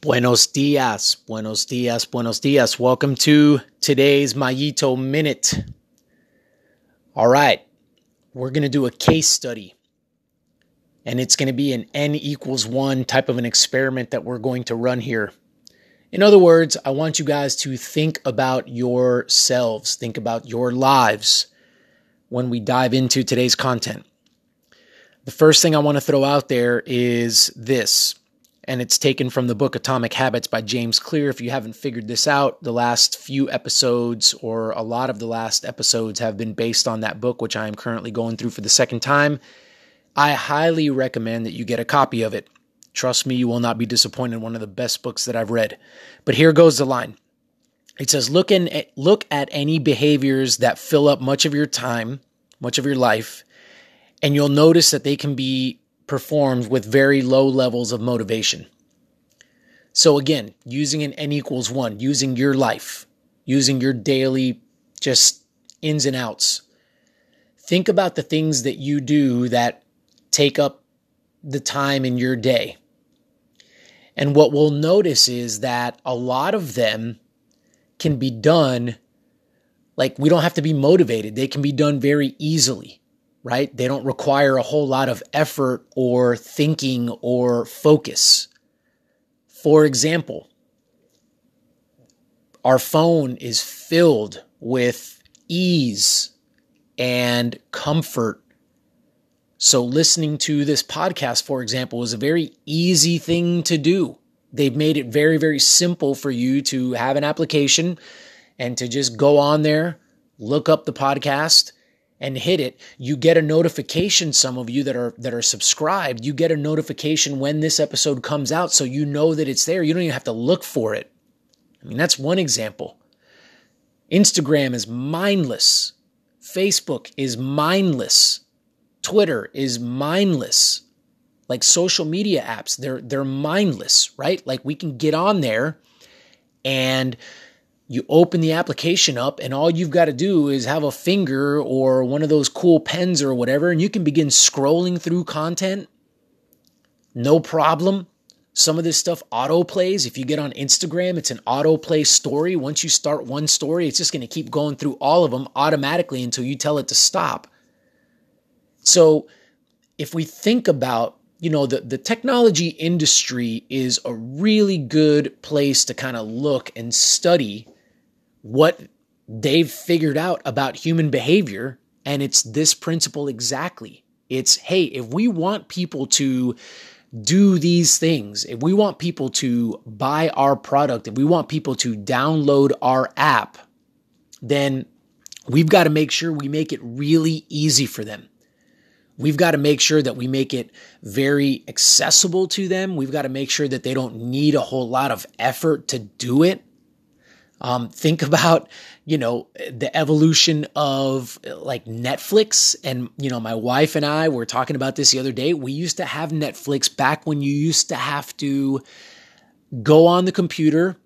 Buenos dias, buenos dias, buenos dias. Welcome to today's Mayito Minute. All right, we're going to do a case study. And it's going to be an n equals 1 type of an experiment that we're going to run here. In other words, I want you guys to think about yourselves, think about your lives when we dive into today's content. The first thing I want to throw out there is this and it's taken from the book Atomic Habits by James Clear. If you haven't figured this out, the last few episodes, or a lot of the last episodes, have been based on that book, which I am currently going through for the second time. I highly recommend that you get a copy of it. Trust me, you will not be disappointed. One of the best books that I've read. But here goes the line. It says, look, in, look at any behaviors that fill up much of your time, much of your life, and you'll notice that they can be performed with very low levels of motivation. So, again, using an n equals one, using your life, using your daily just ins and outs. Think about the things that you do that take up the time in your day. And what we'll notice is that a lot of them can be done like we don't have to be motivated, they can be done very easily right? They don't require a whole lot of effort or thinking or focus. For example, our phone is filled with ease and comfort. So, listening to this podcast, for example, is a very easy thing to do. They've made it very, very simple for you to have an application and to just go on there, look up the podcast, and hit it, you get a notification some of you that are that are subscribed, you get a notification when this episode comes out so you know that it's there. You don't even have to look for it. I mean, that's one example. Instagram is mindless. Facebook is mindless. Twitter is mindless. Like social media apps, they're they're mindless, right? Like we can get on there and you open the application up and all you've got to do is have a finger or one of those cool pens or whatever and you can begin scrolling through content. No problem. Some of this stuff auto plays if you get on instagram it's an auto play story. Once you start one story it's just going to keep going through all of them automatically until you tell it to stop. So if we think about you know the, the technology industry is a really good place to kind of look and study what they've figured out about human behavior. And it's this principle exactly. It's, hey, if we want people to do these things, if we want people to buy our product, if we want people to download our app, then we've got to make sure we make it really easy for them. We've got to make sure that we make it very accessible to them. We've got to make sure that they don't need a whole lot of effort to do it. Um, think about, you know, the evolution of like Netflix. And, you know, my wife and I were talking about this the other day. We used to have Netflix back when you used to have to go on the computer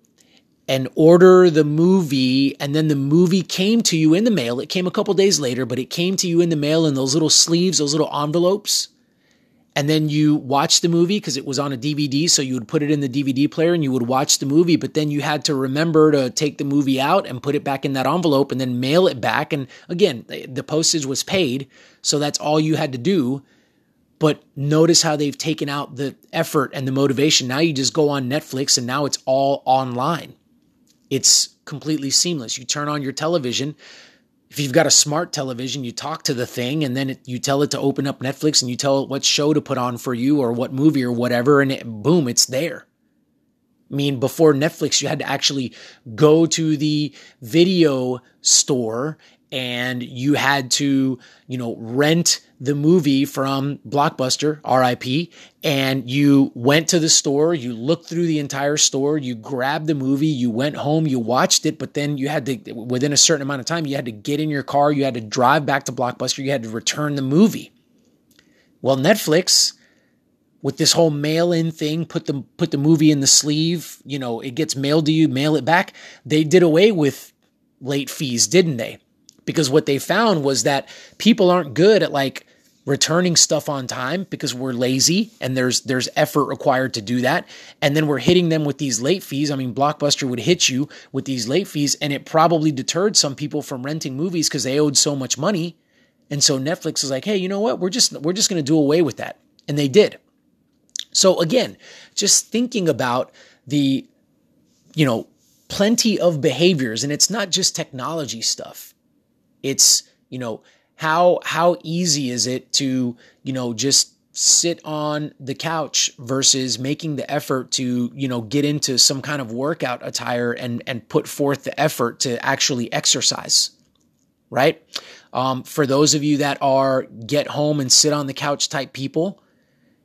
and order the movie and then the movie came to you in the mail it came a couple days later but it came to you in the mail in those little sleeves those little envelopes and then you watch the movie because it was on a DVD. So you would put it in the DVD player and you would watch the movie, but then you had to remember to take the movie out and put it back in that envelope and then mail it back. And again, the postage was paid. So that's all you had to do. But notice how they've taken out the effort and the motivation. Now you just go on Netflix and now it's all online. It's completely seamless. You turn on your television, if you've got a smart television, you talk to the thing and then it, you tell it to open up Netflix and you tell it what show to put on for you or what movie or whatever, and it, boom, it's there. I mean, before Netflix, you had to actually go to the video store and you had to, you know, rent the movie from Blockbuster, RIP, and you went to the store, you looked through the entire store, you grabbed the movie, you went home, you watched it, but then you had to, within a certain amount of time, you had to get in your car, you had to drive back to Blockbuster, you had to return the movie. Well, Netflix, with this whole mail-in thing, put the put the movie in the sleeve, you know, it gets mailed to you, mail it back. They did away with late fees, didn't they? Because what they found was that people aren't good at like returning stuff on time because we're lazy and there's there's effort required to do that. And then we're hitting them with these late fees. I mean blockbuster would hit you with these late fees and it probably deterred some people from renting movies because they owed so much money. And so netflix is like hey you know what? We're just we're just going to do away with that. And they did. So again just thinking about the you know plenty of behaviors and it's not just technology stuff it's you know how how easy is it to you know just sit on the couch versus making the effort to you know get into some kind of workout attire and and put forth the effort to actually exercise right? Um, for those of you that are get home and sit on the couch type people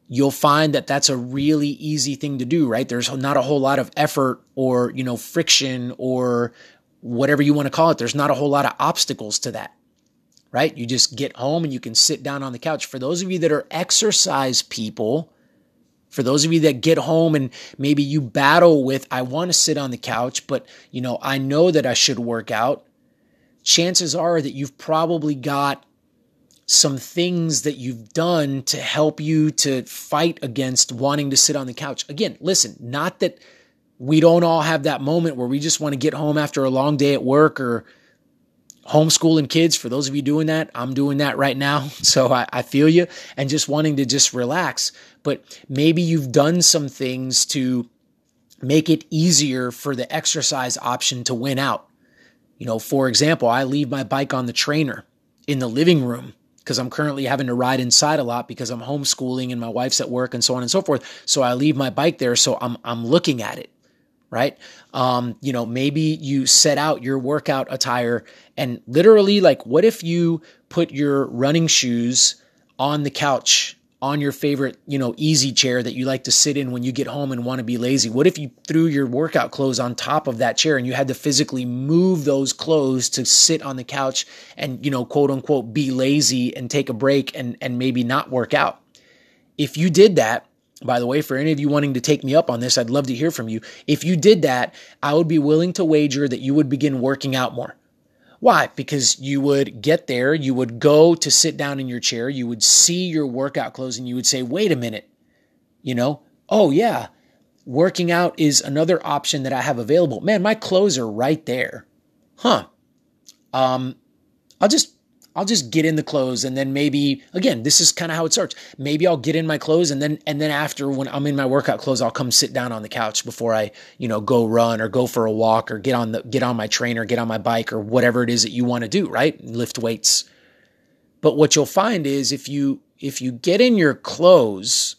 you'll find that that's a really easy thing to do right? There's not a whole lot of effort or you know friction or whatever you want to call it there's not a whole lot of obstacles to that right? You just get home and you can sit down on the couch. For those of you that are exercise people, for those of you that get home and maybe you battle with, I want to sit on the couch, but you know, I know that I should work out. Chances are that you've probably got some things that you've done to help you to fight against wanting to sit on the couch. Again, listen, not that we don't all have that moment where we just want to get home after a long day at work or homeschooling kids, for those of you doing that, I'm doing that right now. So I, I, feel you and just wanting to just relax. But maybe you've done some things to make it easier for the exercise option to win out. You know, for example, I leave my bike on the trainer in the living room because I'm currently having to ride inside a lot because I'm homeschooling and my wife's at work and so on and so forth. So I leave my bike there. So I'm, I'm looking at it right? Um, you know, maybe you set out your workout attire and literally, like, what if you put your running shoes on the couch on your favorite, you know, easy chair that you like to sit in when you get home and want to be lazy? What if you threw your workout clothes on top of that chair and you had to physically move those clothes to sit on the couch and, you know, quote unquote, be lazy and take a break and, and maybe not work out? If you did that, by the way, for any of you wanting to take me up on this, I'd love to hear from you. If you did that, I would be willing to wager that you would begin working out more. Why? Because you would get there, you would go to sit down in your chair, you would see your workout clothes, and you would say, wait a minute, you know, oh yeah, working out is another option that I have available. Man, my clothes are right there. Huh. Um, I'll just I'll just get in the clothes and then maybe again, this is kind of how it starts. Maybe I'll get in my clothes and then and then after when I'm in my workout clothes, I'll come sit down on the couch before I, you know, go run or go for a walk or get on the get on my trainer, get on my bike or whatever it is that you want to do, right? Lift weights. But what you'll find is if you if you get in your clothes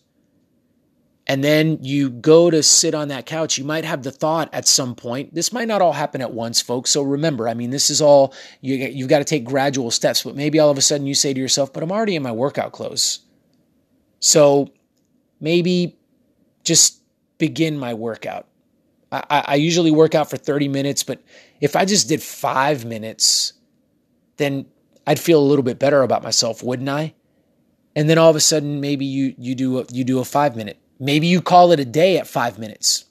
and then you go to sit on that couch, you might have the thought at some point. This might not all happen at once, folks. So remember, I mean, this is all you, you've got to take gradual steps. But maybe all of a sudden you say to yourself, "But I'm already in my workout clothes." So maybe just begin my workout. I, I usually work out for 30 minutes, but if I just did five minutes, then I'd feel a little bit better about myself, wouldn't I? And then all of a sudden, maybe you you do a, you do a five minute Maybe you call it a day at five minutes.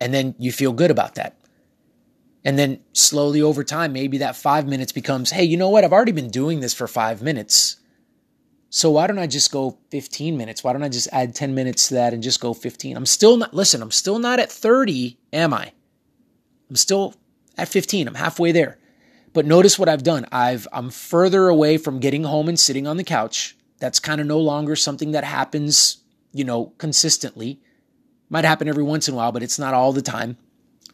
And then you feel good about that. And then slowly over time, maybe that five minutes becomes, hey, you know what? I've already been doing this for five minutes. So why don't I just go 15 minutes? Why don't I just add 10 minutes to that and just go 15? I'm still not, listen, I'm still not at 30, am I? I'm still at 15. I'm halfway there. But notice what I've done. I've, I'm further away from getting home and sitting on the couch. That's kind of no longer something that happens you know, consistently. Might happen every once in a while, but it's not all the time.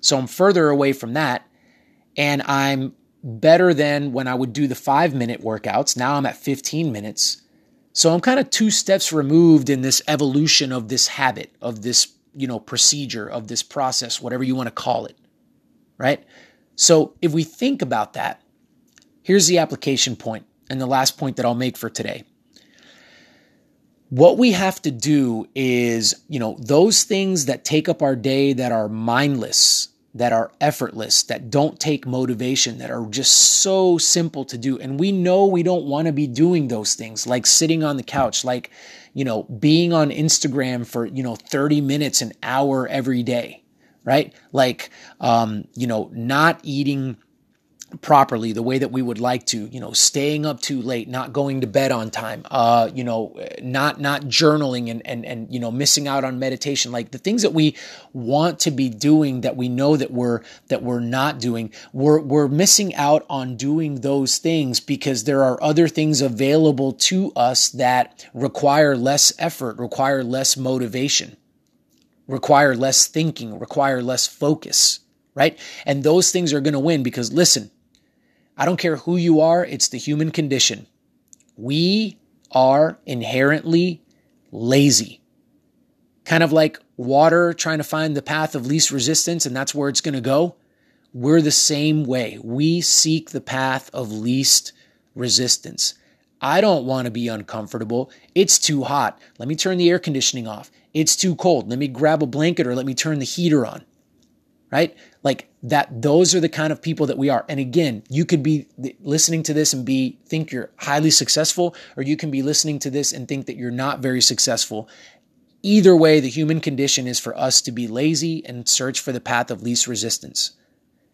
So I'm further away from that. And I'm better than when I would do the five minute workouts. Now I'm at 15 minutes. So I'm kind of two steps removed in this evolution of this habit, of this, you know, procedure, of this process, whatever you want to call it. Right? So if we think about that, here's the application point and the last point that I'll make for today what we have to do is, you know, those things that take up our day that are mindless, that are effortless, that don't take motivation, that are just so simple to do. And we know we don't want to be doing those things like sitting on the couch, like, you know, being on Instagram for, you know, 30 minutes, an hour every day, right? Like, um, you know, not eating properly the way that we would like to you know staying up too late not going to bed on time uh you know not not journaling and and and you know missing out on meditation like the things that we want to be doing that we know that we're that we're not doing we're we're missing out on doing those things because there are other things available to us that require less effort require less motivation require less thinking require less focus right? And those things are going to win because listen, I don't care who you are, it's the human condition. We are inherently lazy. Kind of like water trying to find the path of least resistance, and that's where it's going to go. We're the same way. We seek the path of least resistance. I don't want to be uncomfortable. It's too hot. Let me turn the air conditioning off. It's too cold. Let me grab a blanket or let me turn the heater on. Right? Like that, those are the kind of people that we are. And again, you could be listening to this and be, think you're highly successful, or you can be listening to this and think that you're not very successful. Either way, the human condition is for us to be lazy and search for the path of least resistance.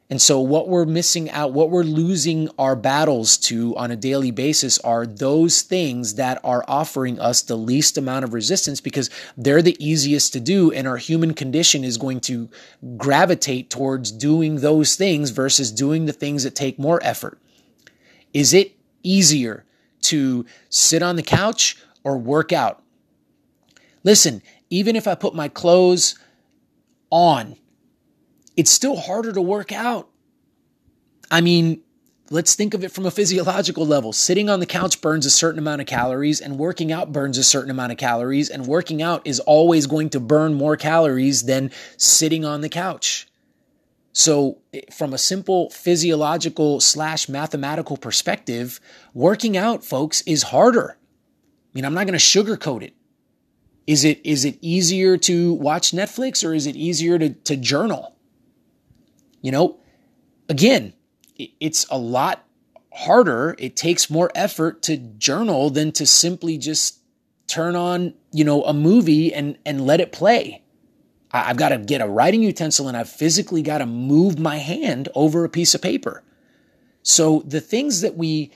And so, what we're missing out, what we're losing our battles to on a daily basis are those things that are offering us the least amount of resistance because they're the easiest to do. And our human condition is going to gravitate towards doing those things versus doing the things that take more effort. Is it easier to sit on the couch or work out? Listen, even if I put my clothes on, it's still harder to work out. I mean, let's think of it from a physiological level. Sitting on the couch burns a certain amount of calories, and working out burns a certain amount of calories, and working out is always going to burn more calories than sitting on the couch. So, eh, from a simple physiological slash mathematical perspective, working out, folks, is harder. I mean, I'm not going to sugarcoat it. Is it is it easier to watch Netflix or is it easier to, to journal? You know, again, it's a lot harder. It takes more effort to journal than to simply just turn on, you know, a movie and and let it play. I've got to get a writing utensil and I've physically got to move my hand over a piece of paper. So the things that we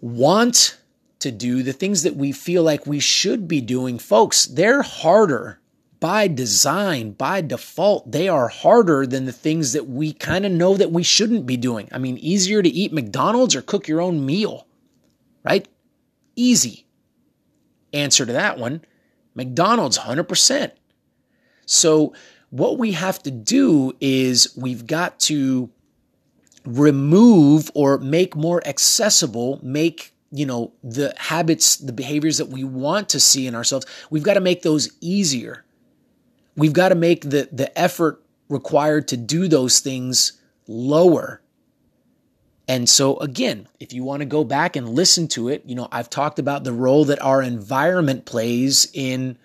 want to do, the things that we feel like we should be doing, folks, they're harder by design, by default, they are harder than the things that we kind of know that we shouldn't be doing. I mean, easier to eat McDonald's or cook your own meal, right? Easy. Answer to that one McDonald's, 100%. So, what we have to do is we've got to remove or make more accessible, make you know the habits the behaviors that we want to see in ourselves we've got to make those easier We've got to make the, the effort required to do those things lower. And so, again, if you want to go back and listen to it, you know, I've talked about the role that our environment plays in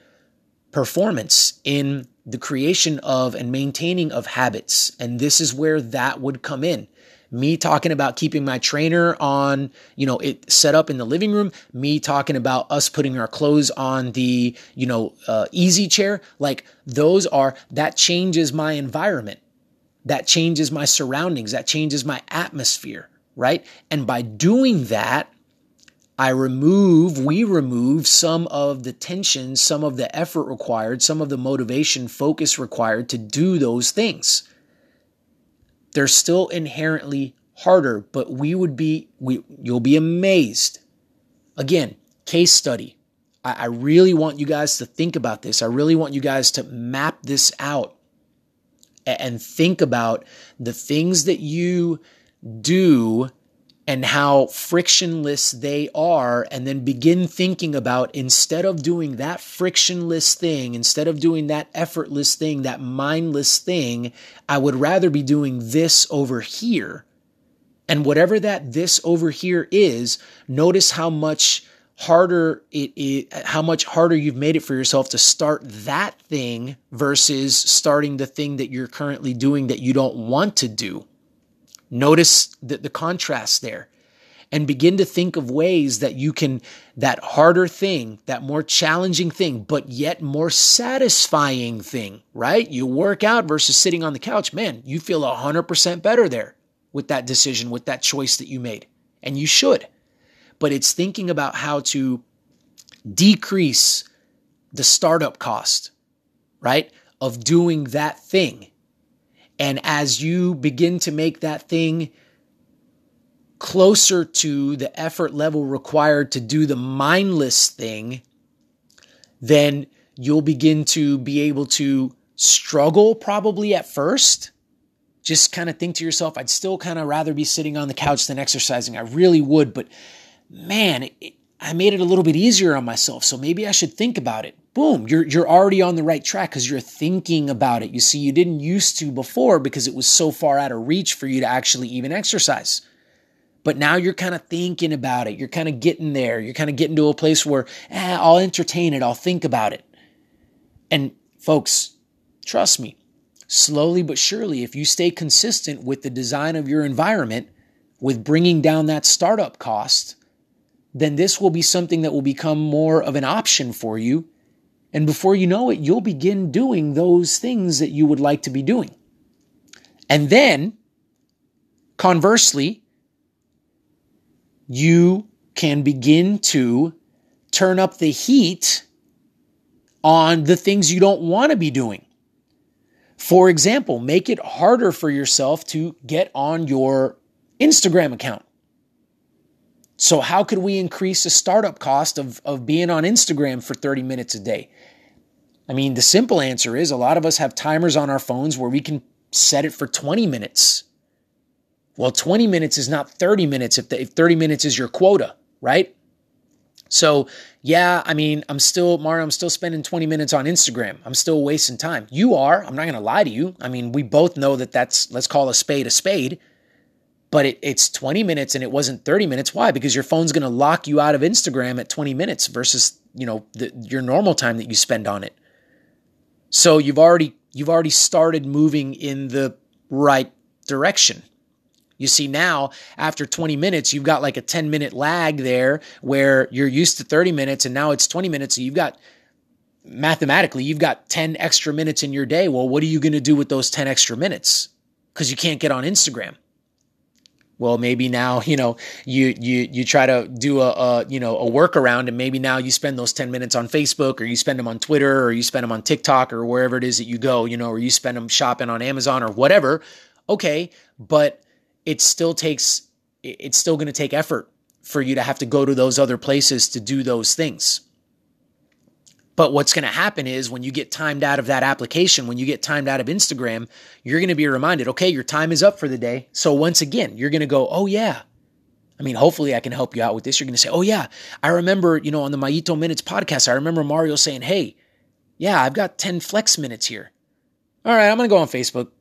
performance, in the creation of and maintaining of habits. And this is where that would come in me talking about keeping my trainer on, you know, it set up in the living room, me talking about us putting our clothes on the, you know, uh, easy chair. Like those are, that changes my environment. That changes my surroundings. That changes my atmosphere, right? And by doing that, I remove, we remove some of the tension, some of the effort required, some of the motivation, focus required to do those things. They're still inherently harder, but we would be, we, you'll be amazed. Again, case study. I, I really want you guys to think about this. I really want you guys to map this out and think about the things that you do and how frictionless they are, and then begin thinking about instead of doing that frictionless thing, instead of doing that effortless thing, that mindless thing, I would rather be doing this over here. And whatever that this over here is, notice how much harder it is, how much harder you've made it for yourself to start that thing versus starting the thing that you're currently doing that you don't want to do. Notice the, the contrast there and begin to think of ways that you can, that harder thing, that more challenging thing, but yet more satisfying thing, right? You work out versus sitting on the couch. Man, you feel 100% better there. with that decision, with that choice that you made. And you should. But it's thinking about how to decrease the startup cost, right? Of doing that thing. And as you begin to make that thing closer to the effort level required to do the mindless thing, then you'll begin to be able to struggle probably at first. Just kind of think to yourself, I'd still kind of rather be sitting on the couch than exercising. I really would, but man, it, I made it a little bit easier on myself. So maybe I should think about it. Boom, you're, you're already on the right track because you're thinking about it. You see, you didn't used to before because it was so far out of reach for you to actually even exercise. But now you're kind of thinking about it. You're kind of getting there. You're kind of getting to a place where, eh, I'll entertain it. I'll think about it. And folks, trust me, slowly but surely, if you stay consistent with the design of your environment, with bringing down that startup cost, then this will be something that will become more of an option for you. And before you know it, you'll begin doing those things that you would like to be doing. And then, conversely, you can begin to turn up the heat on the things you don't want to be doing. For example, make it harder for yourself to get on your Instagram account. So, how could we increase the startup cost of, of being on Instagram for 30 minutes a day? I mean, the simple answer is a lot of us have timers on our phones where we can set it for 20 minutes. Well, 20 minutes is not 30 minutes if, the, if 30 minutes is your quota, right? So, yeah, I mean, I'm still, Mario, I'm still spending 20 minutes on Instagram. I'm still wasting time. You are. I'm not going to lie to you. I mean, we both know that that's, let's call a spade a spade but it, it's 20 minutes and it wasn't 30 minutes. Why? Because your phone's going to lock you out of Instagram at 20 minutes versus, you know, the, your normal time that you spend on it. So you've already you've already started moving in the right direction. You see now after 20 minutes you've got like a 10 minute lag there where you're used to 30 minutes and now it's 20 minutes so you've got mathematically you've got 10 extra minutes in your day. Well, what are you going to do with those 10 extra minutes? Cuz you can't get on Instagram well maybe now you know you you you try to do a, a, you know a workaround and maybe now you spend those 10 minutes on facebook or you spend them on twitter or you spend them on tiktok or wherever it is that you go you know or you spend them shopping on amazon or whatever. Okay but it still takes it's still going to take effort for you to have to go to those other places to do those things but what's going to happen is when you get timed out of that application, when you get timed out of Instagram, you're going to be reminded, okay, your time is up for the day. So once again, you're going to go, oh, yeah. I mean, hopefully I can help you out with this. You're going to say, oh, yeah, I remember, you know, on the Mayito Minutes podcast, I remember Mario saying, hey, yeah, I've got 10 flex minutes here. All right, I'm going to go on Facebook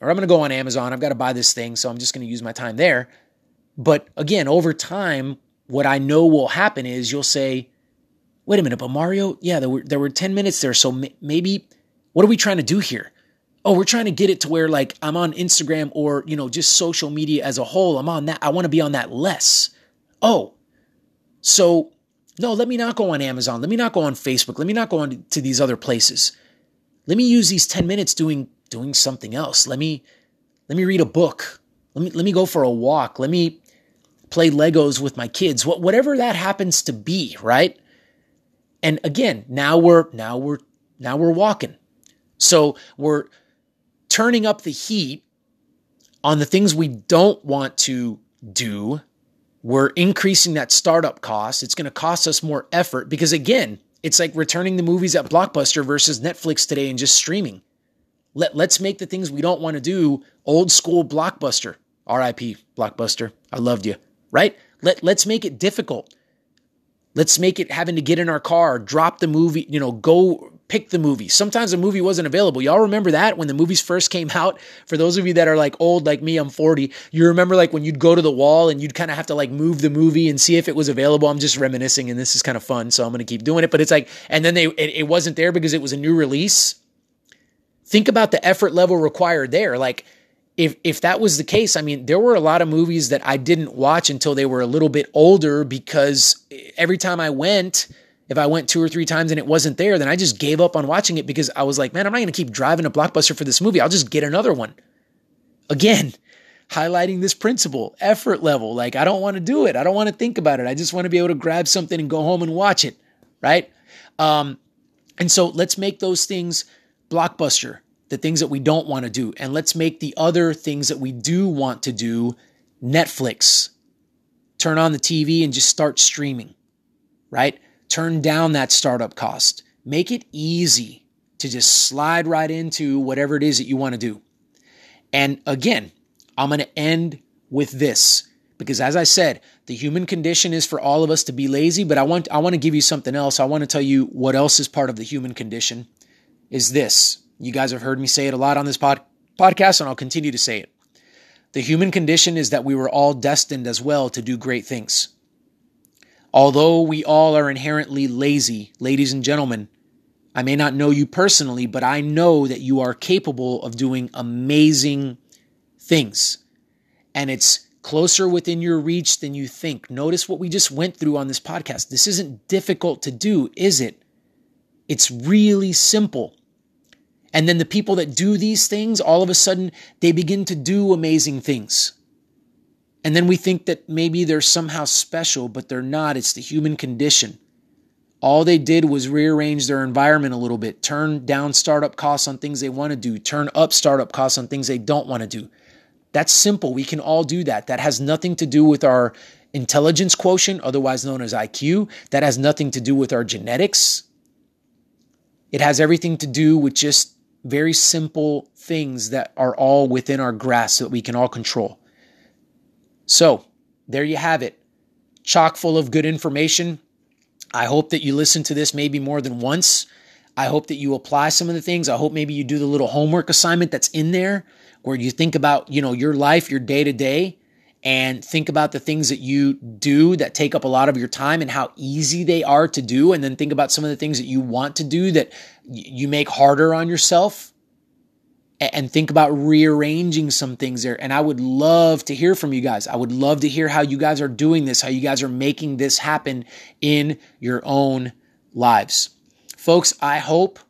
or I'm going to go on Amazon. I've got to buy this thing. So I'm just going to use my time there. But again, over time, what I know will happen is you'll say, wait a minute, but Mario, yeah, there were there were 10 minutes there, so m- maybe what are we trying to do here? Oh, we're trying to get it to where like I'm on Instagram or, you know, just social media as a whole. I'm on that. I want to be on that less. Oh. So, no, let me not go on Amazon. Let me not go on Facebook. Let me not go on to these other places. Let me use these 10 minutes doing doing something else. Let me let me read a book. Let me let me go for a walk. Let me play Legos with my kids. What whatever that happens to be, right? And again, now we're now we're now we're walking. So we're turning up the heat on the things we don't want to do. We're increasing that startup cost. It's going to cost us more effort because again, it's like returning the movies at Blockbuster versus Netflix today and just streaming. Let, let's make the things we don't want to do old school Blockbuster. RIP Blockbuster. I loved you. Right? Let, let's make it difficult. Let's make it having to get in our car, drop the movie, you know, go pick the movie. Sometimes the movie wasn't available. Y'all remember that when the movies first came out? For those of you that are like old, like me, I'm 40. You remember like when you'd go to the wall and you'd kind of have to like move the movie and see if it was available. I'm just reminiscing and this is kind of fun. So I'm going to keep doing it. But it's like, and then they, it, it wasn't there because it was a new release. Think about the effort level required there. Like, if if that was the case, I mean, there were a lot of movies that I didn't watch until they were a little bit older because every time I went, if I went two or three times and it wasn't there, then I just gave up on watching it because I was like, man, I'm not going to keep driving to Blockbuster for this movie. I'll just get another one. Again, highlighting this principle effort level. Like, I don't want to do it. I don't want to think about it. I just want to be able to grab something and go home and watch it. Right. Um, and so let's make those things blockbuster, the things that we don't want to do. And let's make the other things that we do want to do Netflix. Turn on the TV and just start streaming, right? Turn down that startup cost. Make it easy to just slide right into whatever it is that you want to do. And again, I'm going to end with this because as I said, the human condition is for all of us to be lazy, but I want I want to give you something else. I want to tell you what else is part of the human condition is this. You guys have heard me say it a lot on this pod, podcast and I'll continue to say it. The human condition is that we were all destined as well to do great things. Although we all are inherently lazy, ladies and gentlemen, I may not know you personally, but I know that you are capable of doing amazing things. And it's closer within your reach than you think. Notice what we just went through on this podcast. This isn't difficult to do, is it? It's really simple. And then the people that do these things, all of a sudden, they begin to do amazing things. And then we think that maybe they're somehow special, but they're not. It's the human condition. All they did was rearrange their environment a little bit, turn down startup costs on things they want to do, turn up startup costs on things they don't want to do. That's simple. We can all do that. That has nothing to do with our intelligence quotient, otherwise known as IQ. That has nothing to do with our genetics. It has everything to do with just very simple things that are all within our grasp that we can all control. So, there you have it. Chock full of good information. I hope that you listen to this maybe more than once. I hope that you apply some of the things. I hope maybe you do the little homework assignment that's in there where you think about, you know, your life, your day to day, and think about the things that you do that take up a lot of your time and how easy they are to do. And then think about some of the things that you want to do that you make harder on yourself and think about rearranging some things there. And I would love to hear from you guys. I would love to hear how you guys are doing this, how you guys are making this happen in your own lives. Folks, I hope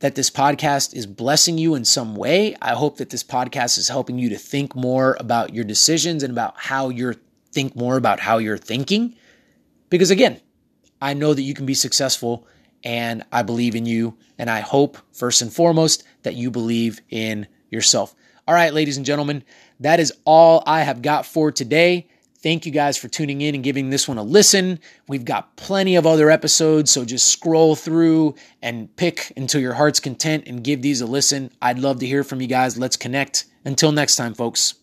that this podcast is blessing you in some way. I hope that this podcast is helping you to think more about your decisions and about how you're think more about how you're thinking. Because again, I know that you can be successful and I believe in you. And I hope, first and foremost, that you believe in yourself. All right, ladies and gentlemen, that is all I have got for today. Thank you guys for tuning in and giving this one a listen. We've got plenty of other episodes, so just scroll through and pick until your heart's content and give these a listen. I'd love to hear from you guys. Let's connect. Until next time, folks.